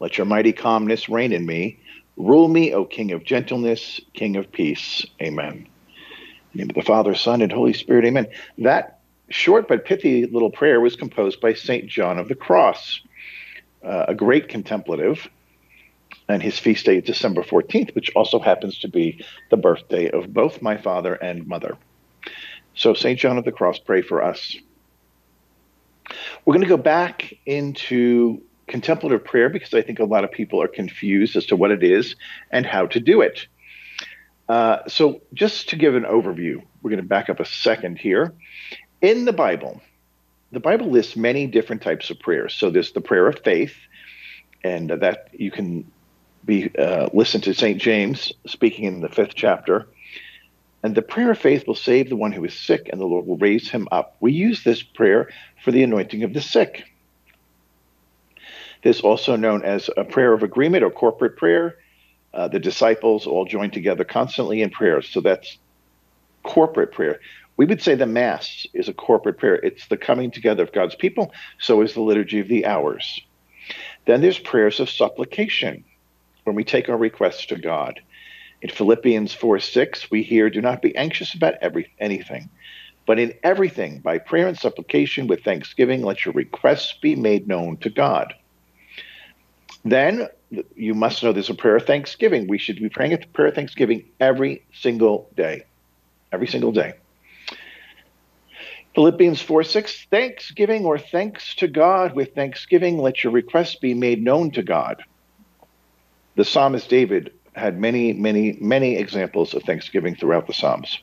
Let your mighty calmness reign in me. Rule me, O King of gentleness, King of peace. Amen. In the name of the Father, Son, and Holy Spirit. Amen. That short but pithy little prayer was composed by St. John of the Cross, uh, a great contemplative and his feast day is December 14th, which also happens to be the birthday of both my father and mother. So, St. John of the Cross, pray for us. We're going to go back into contemplative prayer because I think a lot of people are confused as to what it is and how to do it. Uh, so, just to give an overview, we're going to back up a second here. In the Bible, the Bible lists many different types of prayers. So, there's the prayer of faith, and that you can be uh, listen to St. James speaking in the fifth chapter. And the prayer of faith will save the one who is sick, and the Lord will raise him up. We use this prayer for the anointing of the sick. This also known as a prayer of agreement or corporate prayer. Uh, the disciples all joined together constantly in prayer. So that's corporate prayer. We would say the Mass is a corporate prayer. It's the coming together of God's people. So is the Liturgy of the Hours. Then there's prayers of supplication when we take our requests to God. In Philippians 4 6, we hear, Do not be anxious about every, anything, but in everything, by prayer and supplication with thanksgiving, let your requests be made known to God. Then you must know there's a prayer of thanksgiving. We should be praying the prayer of thanksgiving every single day. Every single day. Philippians 4 6, thanksgiving or thanks to God with thanksgiving, let your requests be made known to God. The psalmist David had many, many, many examples of thanksgiving throughout the Psalms.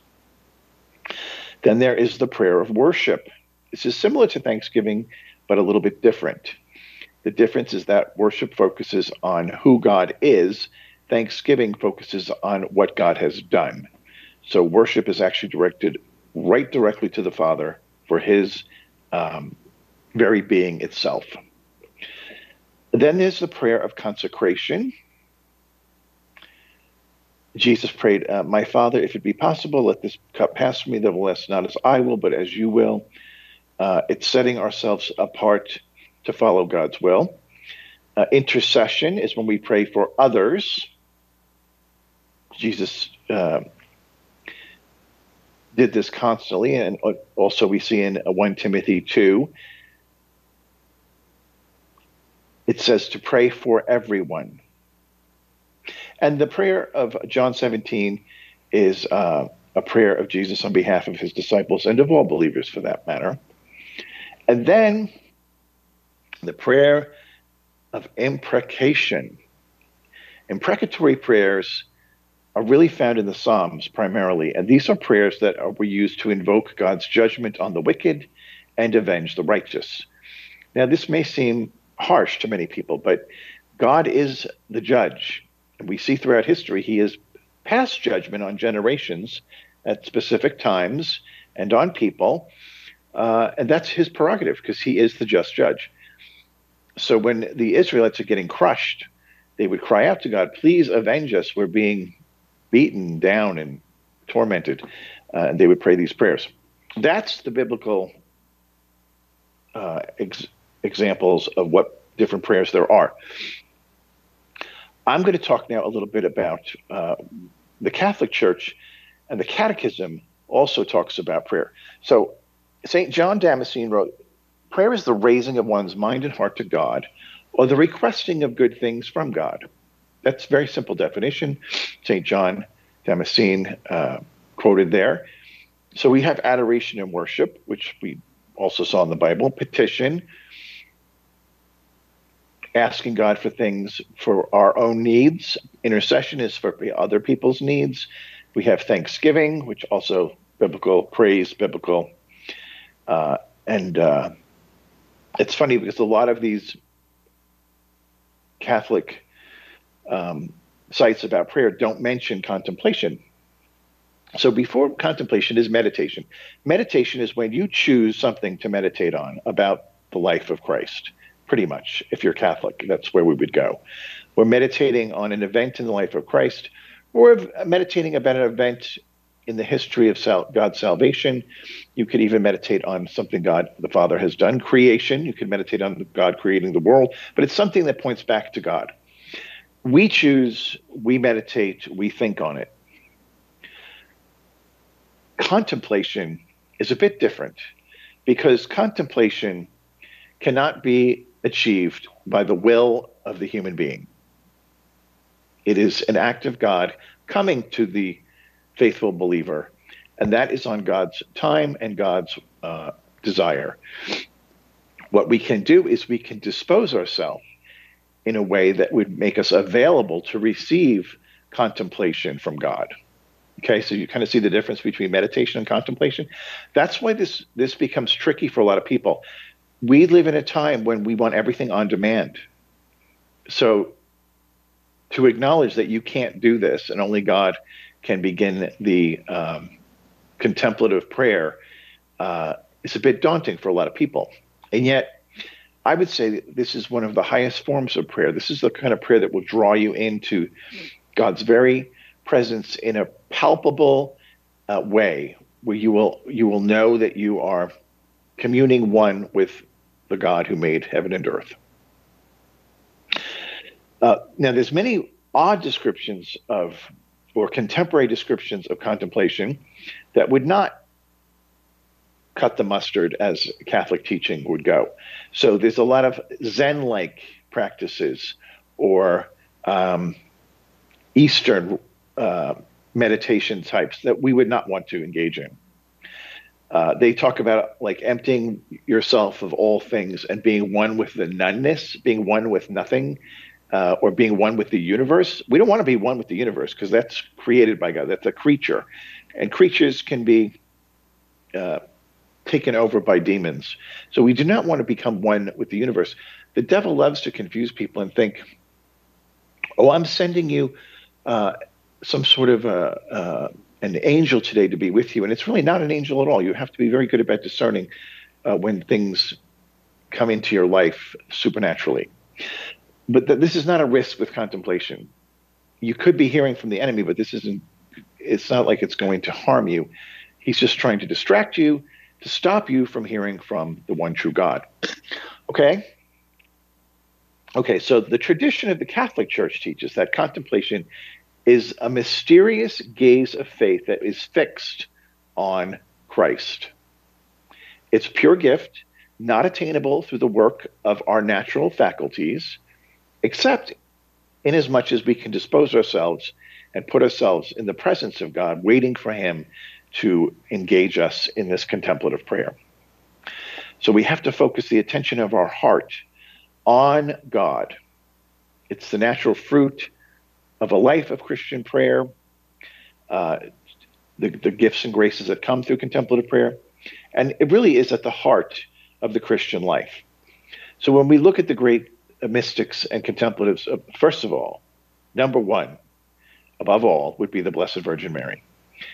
Then there is the prayer of worship. This is similar to thanksgiving, but a little bit different. The difference is that worship focuses on who God is, thanksgiving focuses on what God has done. So worship is actually directed right directly to the Father for his um, very being itself. Then there's the prayer of consecration. Jesus prayed, uh, My Father, if it be possible, let this cup pass from me, nevertheless, not as I will, but as you will. Uh, it's setting ourselves apart to follow God's will. Uh, intercession is when we pray for others. Jesus uh, did this constantly, and also we see in 1 Timothy 2. It says to pray for everyone. And the prayer of John 17 is uh, a prayer of Jesus on behalf of his disciples and of all believers for that matter. And then the prayer of imprecation. Imprecatory prayers are really found in the Psalms primarily, and these are prayers that are, were used to invoke God's judgment on the wicked and avenge the righteous. Now, this may seem harsh to many people, but God is the judge, And we see throughout history he has passed judgment on generations at specific times and on people. Uh, and that's his prerogative because he is the just judge. So when the Israelites are getting crushed, they would cry out to God, Please avenge us. We're being beaten down and tormented. Uh, and they would pray these prayers. That's the biblical uh, ex- examples of what different prayers there are. I'm going to talk now a little bit about uh, the Catholic Church, and the Catechism also talks about prayer. So, St. John Damascene wrote, Prayer is the raising of one's mind and heart to God, or the requesting of good things from God. That's very simple definition. St. John Damascene uh, quoted there. So we have adoration and worship, which we also saw in the Bible, petition, asking God for things for our own needs. Intercession is for other people's needs. We have thanksgiving, which also biblical praise, biblical, uh, and uh, it's funny because a lot of these Catholic um, sites about prayer don't mention contemplation. So before contemplation is meditation. Meditation is when you choose something to meditate on about the life of Christ, pretty much. If you're Catholic, that's where we would go. We're meditating on an event in the life of Christ, or we're meditating about an event in the history of sal- God's salvation. You could even meditate on something God the Father has done, creation. You could meditate on God creating the world, but it's something that points back to God. We choose, we meditate, we think on it. Contemplation is a bit different because contemplation cannot be achieved by the will of the human being. It is an act of God coming to the faithful believer, and that is on God's time and God's uh, desire. What we can do is we can dispose ourselves in a way that would make us available to receive contemplation from God. Okay, so you kind of see the difference between meditation and contemplation. That's why this this becomes tricky for a lot of people. We live in a time when we want everything on demand. So to acknowledge that you can't do this and only God can begin the um, contemplative prayer uh, is a bit daunting for a lot of people. And yet, I would say this is one of the highest forms of prayer. This is the kind of prayer that will draw you into God's very presence in a palpable uh, way, where you will you will know that you are communing one with the God who made heaven and earth. Uh, now, there's many odd descriptions of or contemporary descriptions of contemplation that would not cut the mustard as Catholic teaching would go. So there's a lot of Zen like practices or um, Eastern uh, meditation types that we would not want to engage in. Uh, they talk about like emptying yourself of all things and being one with the noneness, being one with nothing, uh, or being one with the universe. We don't want to be one with the universe because that's created by God. That's a creature, and creatures can be uh, taken over by demons. So we do not want to become one with the universe. The devil loves to confuse people and think, "Oh, I'm sending you uh, some sort of a, uh, an angel today to be with you," and it's really not an angel at all. You have to be very good about discerning uh, when things come into your life supernaturally but th- this is not a risk with contemplation. You could be hearing from the enemy, but this isn't. It's not like it's going to harm you. He's just trying to distract you to stop you from hearing from the one true God. Okay. Okay, so the tradition of the Catholic Church teaches that contemplation is a mysterious gaze of faith that is fixed on Christ. It's pure gift, not attainable through the work of our natural faculties, except inasmuch as much as we can dispose ourselves and put ourselves in the presence of God, waiting for Him to engage us in this contemplative prayer. So we have to focus the attention of our heart on God. It's the natural fruit of a life of Christian prayer, uh, the, the gifts and graces that come through contemplative prayer. And it really is at the heart of the Christian life. So when we look at the great mystics and contemplatives, first of all, number one, above all, would be the Blessed Virgin Mary.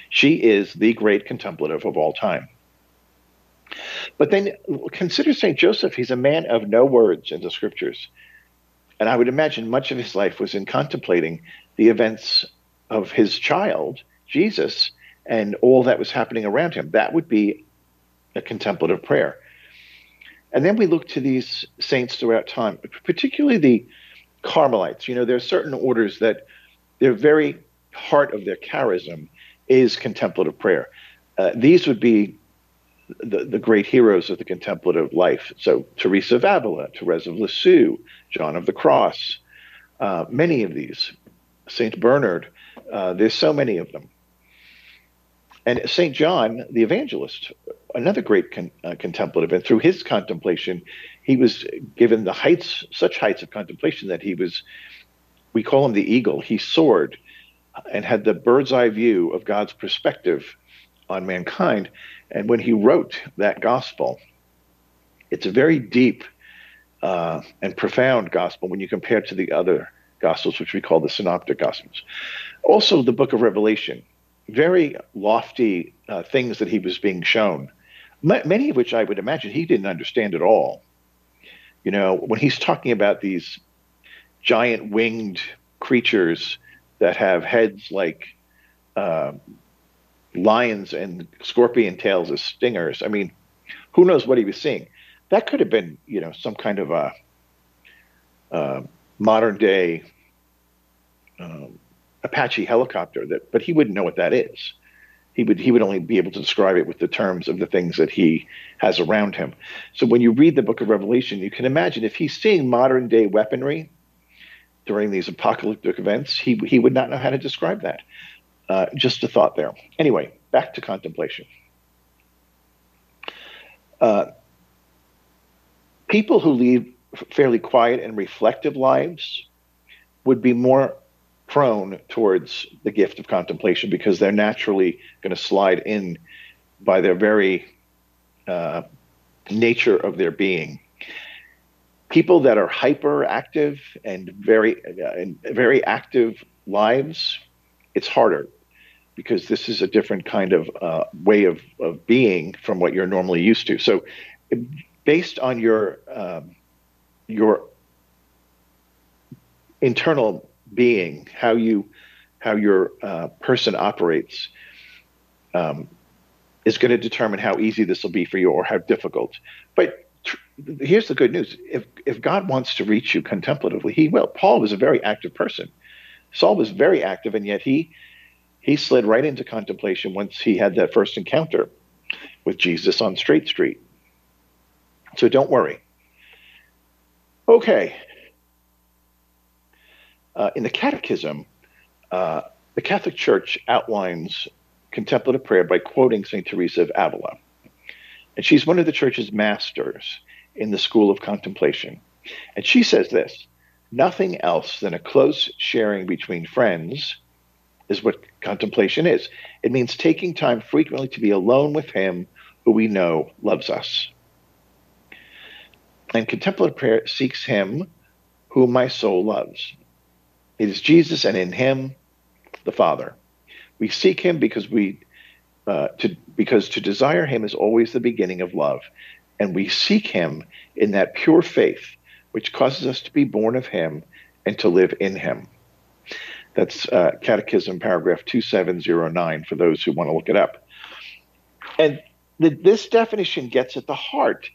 She is the great contemplative of all time. But then consider St. Joseph. He's a man of no words in the scriptures. And I would imagine much of his life was in contemplating the events of his child, Jesus, and all that was happening around him. That would be a contemplative prayer. And then we look to these saints throughout time, particularly the Carmelites. You know, there are certain orders that their very heart of their charism is contemplative prayer. Uh, these would be the, the great heroes of the contemplative life. So Teresa of Avila, Therese of Lisieux, John of the Cross, uh, many of these, Saint Bernard. Uh, there's so many of them. And St. John, the evangelist, another great con, uh, contemplative, and through his contemplation, he was given the heights, such heights of contemplation that he was, we call him the eagle. He soared and had the bird's eye view of God's perspective on mankind. And when he wrote that gospel, it's a very deep uh, and profound gospel when you compare it to the other gospels, which we call the synoptic gospels. Also, the book of Revelation, very lofty uh, things that he was being shown, many of which I would imagine he didn't understand at all. You know, when he's talking about these giant winged creatures that have heads like uh, lions and scorpion tails as stingers. I mean, who knows what he was seeing? That could have been, you know, some kind of a, uh, modern day um, Apache helicopter. That, but he wouldn't know what that is. He would he would only be able to describe it with the terms of the things that he has around him. So when you read the Book of Revelation, you can imagine if he's seeing modern day weaponry during these apocalyptic events, he he would not know how to describe that. Uh, just a thought there. Anyway, back to contemplation. Uh, people who lead fairly quiet and reflective lives would be more prone towards the gift of contemplation because they're naturally going to slide in by their very uh, nature of their being. People that are hyperactive and very, uh, very active lives, it's harder because this is a different kind of uh, way of, of being from what you're normally used to. So, based on your um, your internal being, how you how your uh, person operates, um, is going to determine how easy this will be for you or how difficult. But tr- here's the good news: if if God wants to reach you contemplatively, He will. Paul was a very active person. Saul was very active, and yet he he slid right into contemplation once he had that first encounter with Jesus on Straight Street. So don't worry. Okay. Uh, in the Catechism, uh, the Catholic Church outlines contemplative prayer by quoting St. Teresa of Avila. And she's one of the church's masters in the school of contemplation. And she says this nothing else than a close sharing between friends is what contemplation is. It means taking time frequently to be alone with Him who we know loves us. And contemplative prayer seeks Him whom my soul loves. It is Jesus and in Him the Father. We seek Him because we uh, to because to desire Him is always the beginning of love, and we seek Him in that pure faith which causes us to be born of Him and to live in Him. That's uh, Catechism, paragraph 2709, for those who want to look it up. And the, this definition gets at the heart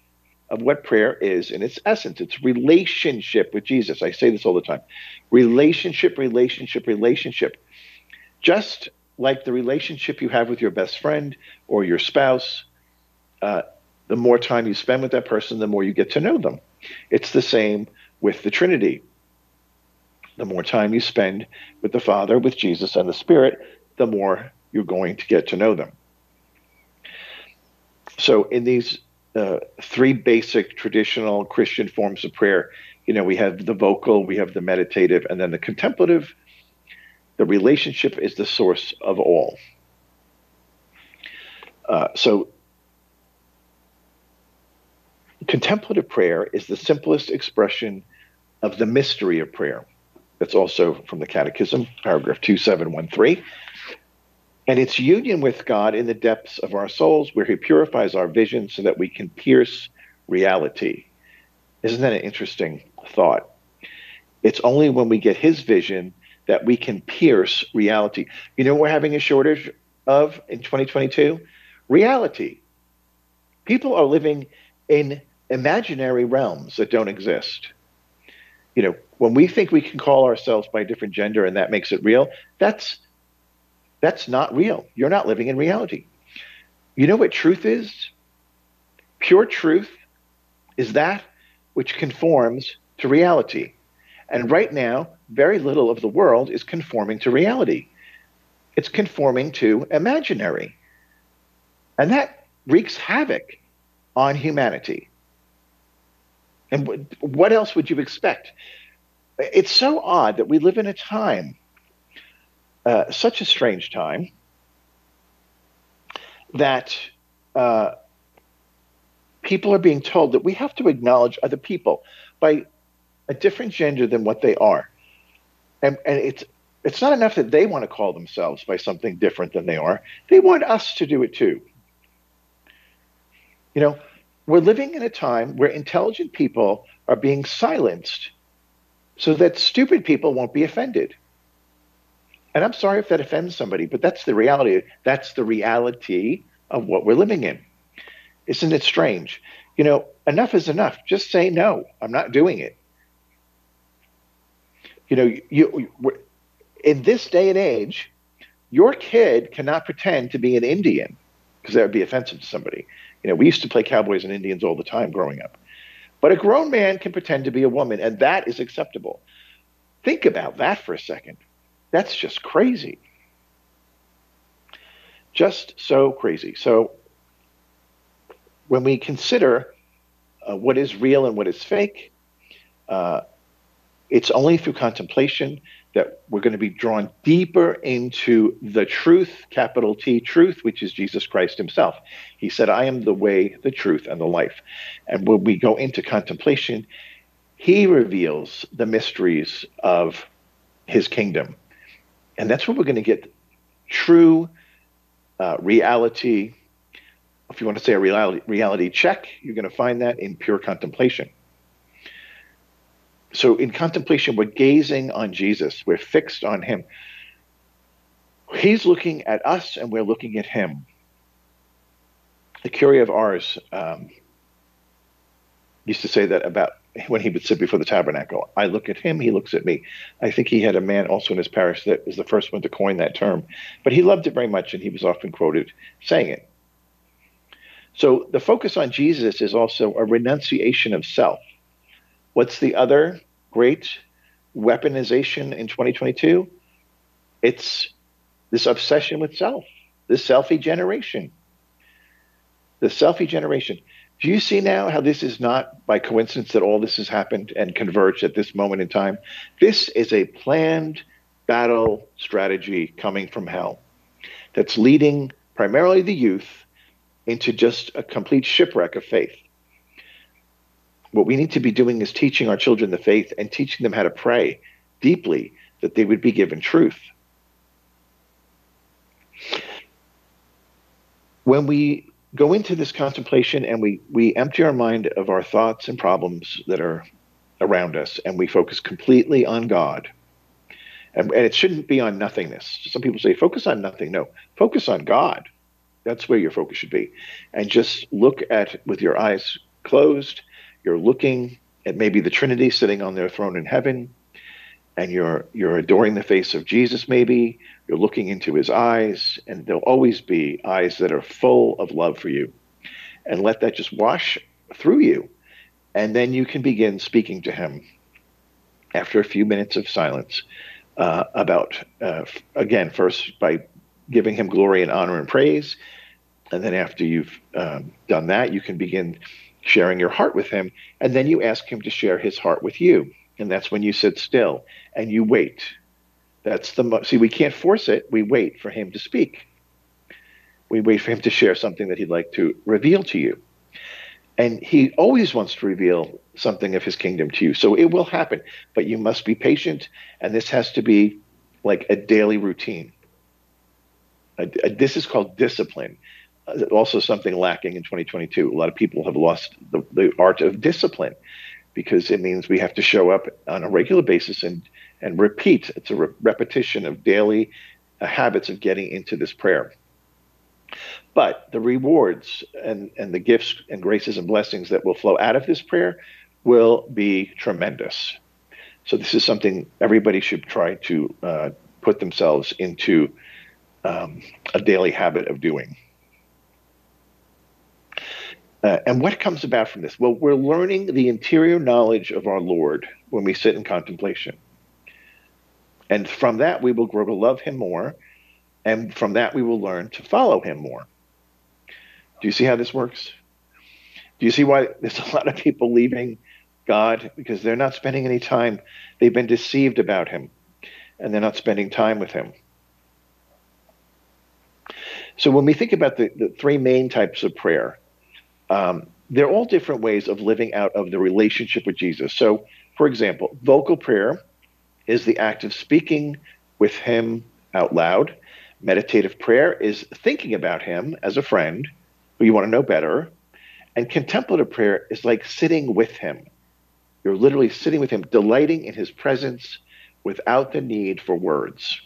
of what prayer is in its essence. It's relationship with Jesus. I say this all the time relationship, relationship, relationship. Just like the relationship you have with your best friend or your spouse, uh, the more time you spend with that person, the more you get to know them. It's the same with the Trinity the more time you spend with the Father, with Jesus, and the Spirit, the more you're going to get to know them. So, in these uh, three basic traditional Christian forms of prayer, you know, we have the vocal, we have the meditative, and then the contemplative. The relationship is the source of all. Uh, so, contemplative prayer is the simplest expression of the mystery of prayer. That's also from the Catechism, paragraph 2713. And it's union with God in the depths of our souls where He purifies our vision so that we can pierce reality. Isn't that an interesting thought? It's only when we get His vision that we can pierce reality. You know, we're having a shortage of in 2022 reality. People are living in imaginary realms that don't exist. You know, when we think we can call ourselves by a different gender and that makes it real, that's that's not real. You're not living in reality. You know what truth is? Pure truth is that which conforms to reality. And right now, very little of the world is conforming to reality. It's conforming to imaginary. And that wreaks havoc on humanity. And what else would you expect? it's so odd that we live in a time, uh, such a strange time, that uh, people are being told that we have to acknowledge other people by a different gender than what they are. And, and it's it's not enough that they want to call themselves by something different than they are. They want us to do it too. You know, we're living in a time where intelligent people are being silenced so that stupid people won't be offended. And I'm sorry if that offends somebody, but that's the reality. That's the reality of what we're living in. Isn't it strange? You know, enough is enough. Just say no. I'm not doing it. You know, you in this day and age, your kid cannot pretend to be an Indian because that would be offensive to somebody. You know, we used to play cowboys and Indians all the time growing up. But a grown man can pretend to be a woman, and that is acceptable. Think about that for a second. That's just crazy. Just so crazy. So, when we consider uh, what is real and what is fake, uh, it's only through contemplation that we're going to be drawn deeper into the truth, capital T, truth, which is Jesus Christ himself. He said, I am the way, the truth, and the life. And when we go into contemplation, he reveals the mysteries of his kingdom. And that's where we're going to get true uh, reality. If you want to say a reality, reality check, you're going to find that in pure contemplation. So in contemplation, we're gazing on Jesus. We're fixed on him. He's looking at us and we're looking at him. The Curé of Ars um, used to say that about when he would sit before the tabernacle. I look at him, he looks at me. I think he had a man also in his parish that was the first one to coin that term. But he loved it very much and he was often quoted saying it. So the focus on Jesus is also a renunciation of self. What's the other great weaponization in 2022? It's this obsession with self, this selfie generation. The selfie generation. Do you see now how this is not by coincidence that all this has happened and converged at this moment in time? This is a planned battle strategy coming from hell that's leading primarily the youth into just a complete shipwreck of faith. What we need to be doing is teaching our children the faith and teaching them how to pray deeply that they would be given truth. When we go into this contemplation and we, we empty our mind of our thoughts and problems that are around us and we focus completely on God, and, and it shouldn't be on nothingness. Some people say, focus on nothing. No, focus on God. That's where your focus should be. And just look at, with your eyes closed, you're looking at maybe the Trinity sitting on their throne in heaven, and you're you're adoring the face of Jesus. Maybe you're looking into His eyes, and there'll always be eyes that are full of love for you, and let that just wash through you, and then you can begin speaking to Him. After a few minutes of silence, uh, about uh, again first by giving Him glory and honor and praise, and then after you've um, done that, you can begin sharing your heart with him, and then you ask him to share his heart with you. And that's when you sit still and you wait. That's the mo- see, we can't force it. We wait for him to speak. We wait for him to share something that he'd like to reveal to you. And he always wants to reveal something of his kingdom to you. So it will happen, but you must be patient. And this has to be like a daily routine. A, a, this is called discipline uh, also something lacking in 2022. A lot of people have lost the, the art of discipline because it means we have to show up on a regular basis and and repeat. It's a re- repetition of daily uh, habits of getting into this prayer. But the rewards and, and the gifts and graces and blessings that will flow out of this prayer will be tremendous. So this is something everybody should try to uh, put themselves into um, a daily habit of doing. Uh, and what comes about from this? Well, we're learning the interior knowledge of our Lord when we sit in contemplation. And from that, we will grow to love him more. And from that, we will learn to follow him more. Do you see how this works? Do you see why there's a lot of people leaving God? Because they're not spending any time. They've been deceived about him, and they're not spending time with him. So when we think about the, the three main types of prayer, um, they're all different ways of living out of the relationship with Jesus. So, for example, vocal prayer is the act of speaking with Him out loud. Meditative prayer is thinking about Him as a friend who you want to know better. And contemplative prayer is like sitting with Him. You're literally sitting with Him, delighting in His presence without the need for words.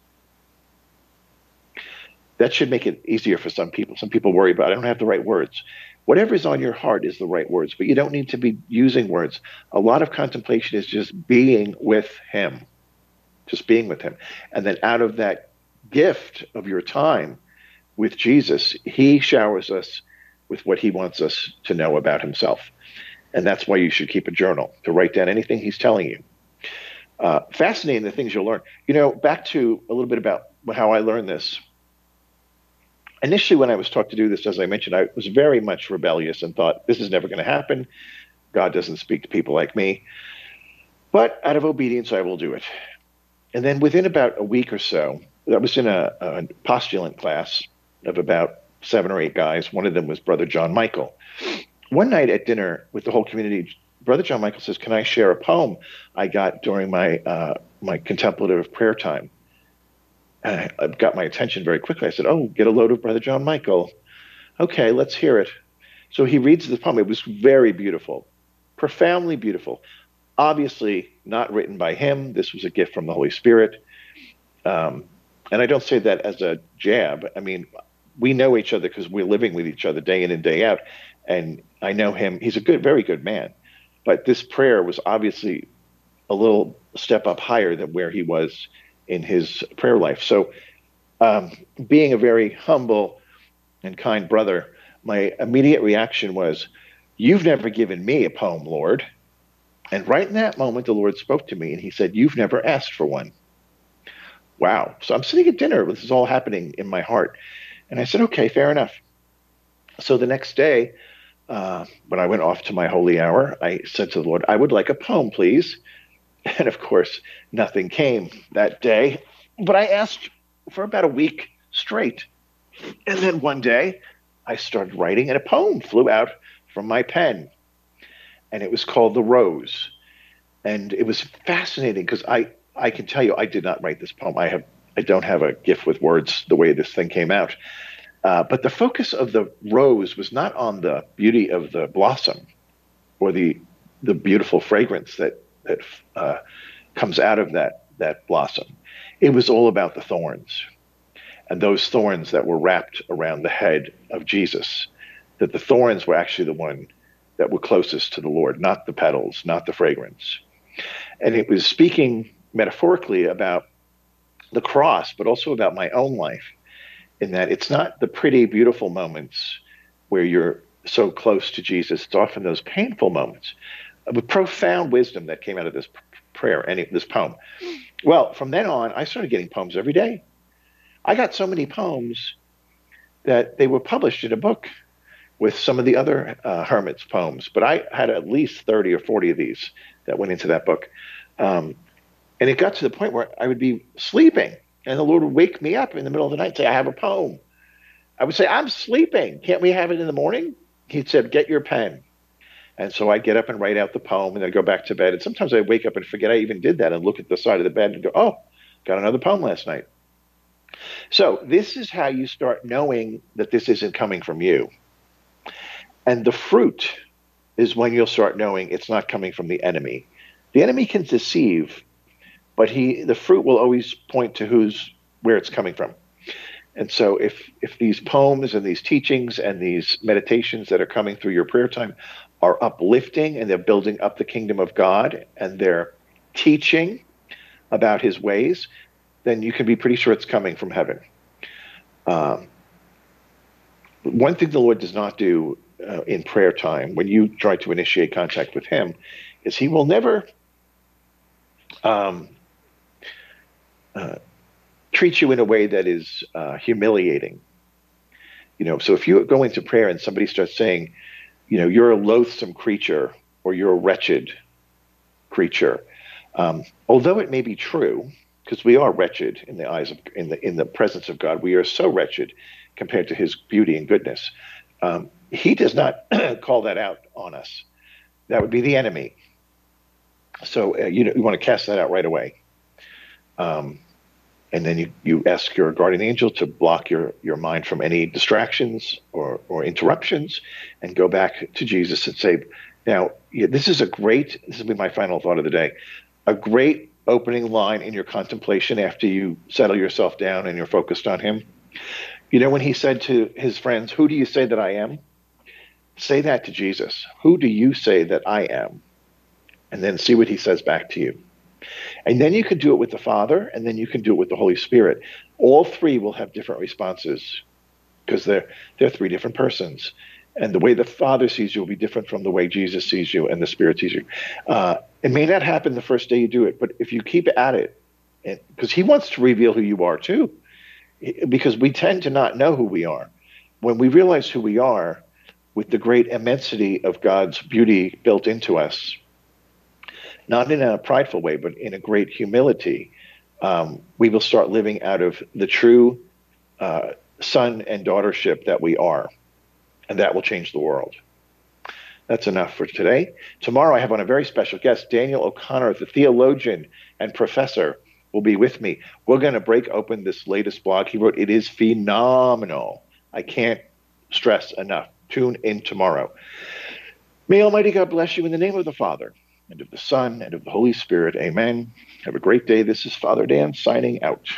That should make it easier for some people. Some people worry about I don't have the right words. Whatever's on your heart is the right words, but you don't need to be using words. A lot of contemplation is just being with Him, just being with Him. And then out of that gift of your time with Jesus, He showers us with what He wants us to know about Himself. And that's why you should keep a journal to write down anything He's telling you. Uh, fascinating the things you'll learn. You know, back to a little bit about how I learned this initially, when I was taught to do this, as I mentioned, I was very much rebellious and thought, this is never going to happen. God doesn't speak to people like me. But out of obedience, I will do it. And then within about a week or so, I was in a, a postulant class of about seven or eight guys. One of them was Brother John Michael. One night at dinner with the whole community, Brother John Michael says, "Can I share a poem I got during my uh, my contemplative prayer time?" I, got my attention very quickly. I said, "Oh, get a load of Brother John Michael." Okay, let's hear it. So he reads the poem. It was very beautiful, profoundly beautiful. Obviously, not written by him. This was a gift from the Holy Spirit. Um, and I don't say that as a jab. I mean, we know each other because we're living with each other day in and day out. And I know him. He's a good, very good man. But this prayer was obviously a little step up higher than where he was in his prayer life. So, um, being a very humble and kind brother, my immediate reaction was, You've never given me a poem, Lord. And right in that moment, the Lord spoke to me and he said, You've never asked for one. Wow. So I'm sitting at dinner. This is all happening in my heart. And I said, Okay, fair enough. So the next day, uh, when I went off to my holy hour, I said to the Lord, I would like a poem, please. And of course, nothing came that day. But I asked for about a week straight. And then one day, I started writing, and a poem flew out from my pen. And it was called The Rose. And it was fascinating because I, I can tell you, I did not write this poem. I have I don't have a gift with words the way this thing came out. Uh, but the focus of the rose was not on the beauty of the blossom or the the beautiful fragrance that that uh, comes out of that that blossom. It was all about the thorns, and those thorns that were wrapped around the head of Jesus. That the thorns were actually the one that were closest to the Lord, not the petals, not the fragrance. And it was speaking metaphorically about the cross, but also about my own life, in that it's not the pretty, beautiful moments where you're so close to Jesus. It's often those painful moments with profound wisdom that came out of this prayer and this poem. Well, from then on, I started getting poems every day. I got so many poems that they were published in a book with some of the other uh, hermits' poems. But I had at least 30 or 40 of these that went into that book. Um, and it got to the point where I would be sleeping, and the Lord would wake me up in the middle of the night and say, I have a poem. I would say, I'm sleeping. Can't we have it in the morning? He'd said, Get your pen. And so I get up and write out the poem and then go back to bed. And sometimes I wake up and forget I even did that and look at the side of the bed and go, oh, got another poem last night. So this is how you start knowing that this isn't coming from you. And the fruit is when you'll start knowing it's not coming from the enemy. The enemy can deceive, but he the fruit will always point to who's where it's coming from. And so if if these poems and these teachings and these meditations that are coming through your prayer time are uplifting and they're building up the kingdom of God and they're teaching about his ways, then you can be pretty sure it's coming from heaven. Um, one thing the Lord does not do uh, in prayer time when you try to initiate contact with him is he will never um, uh, treat you in a way that is uh, humiliating. You know, so if you go into prayer and somebody starts saying, you know, you're a loathsome creature or you're a wretched creature. Um, although it may be true, because we are wretched in the eyes of in the in the presence of God, we are so wretched compared to His beauty and goodness. Um, he does not call that out on us. That would be the enemy. So uh, you, you want to cast that out right away. Um, and then you, you ask your guardian angel to block your, your mind from any distractions or, or interruptions and go back to Jesus and say, now, this is a great, this will be my final thought of the day, a great opening line in your contemplation after you settle yourself down and you're focused on Him. You know, when He said to His friends, Who do you say that I am? Say that to Jesus. Who do you say that I am? And then see what He says back to you. And then you can do it with the Father, and then you can do it with the Holy Spirit. All three will have different responses because they're they're three different persons, and the way the Father sees you will be different from the way Jesus sees you and the Spirit sees you. Uh, it may not happen the first day you do it, but if you keep at it, because He wants to reveal who you are too, because we tend to not know who we are. When we realize who we are, with the great immensity of God's beauty built into us, not in a prideful way, but in a great humility, um, we will start living out of the true uh, son and daughtership that we are. And that will change the world. That's enough for today. Tomorrow, I have on a very special guest, Daniel O'Connor, the theologian and professor, will be with me. We're going to break open this latest blog he wrote. It is phenomenal. I can't stress enough. Tune in tomorrow. May Almighty God bless you in the name of the Father and of the Son, and of the Holy Spirit. Amen. Have a great day. This is Father Dan signing out.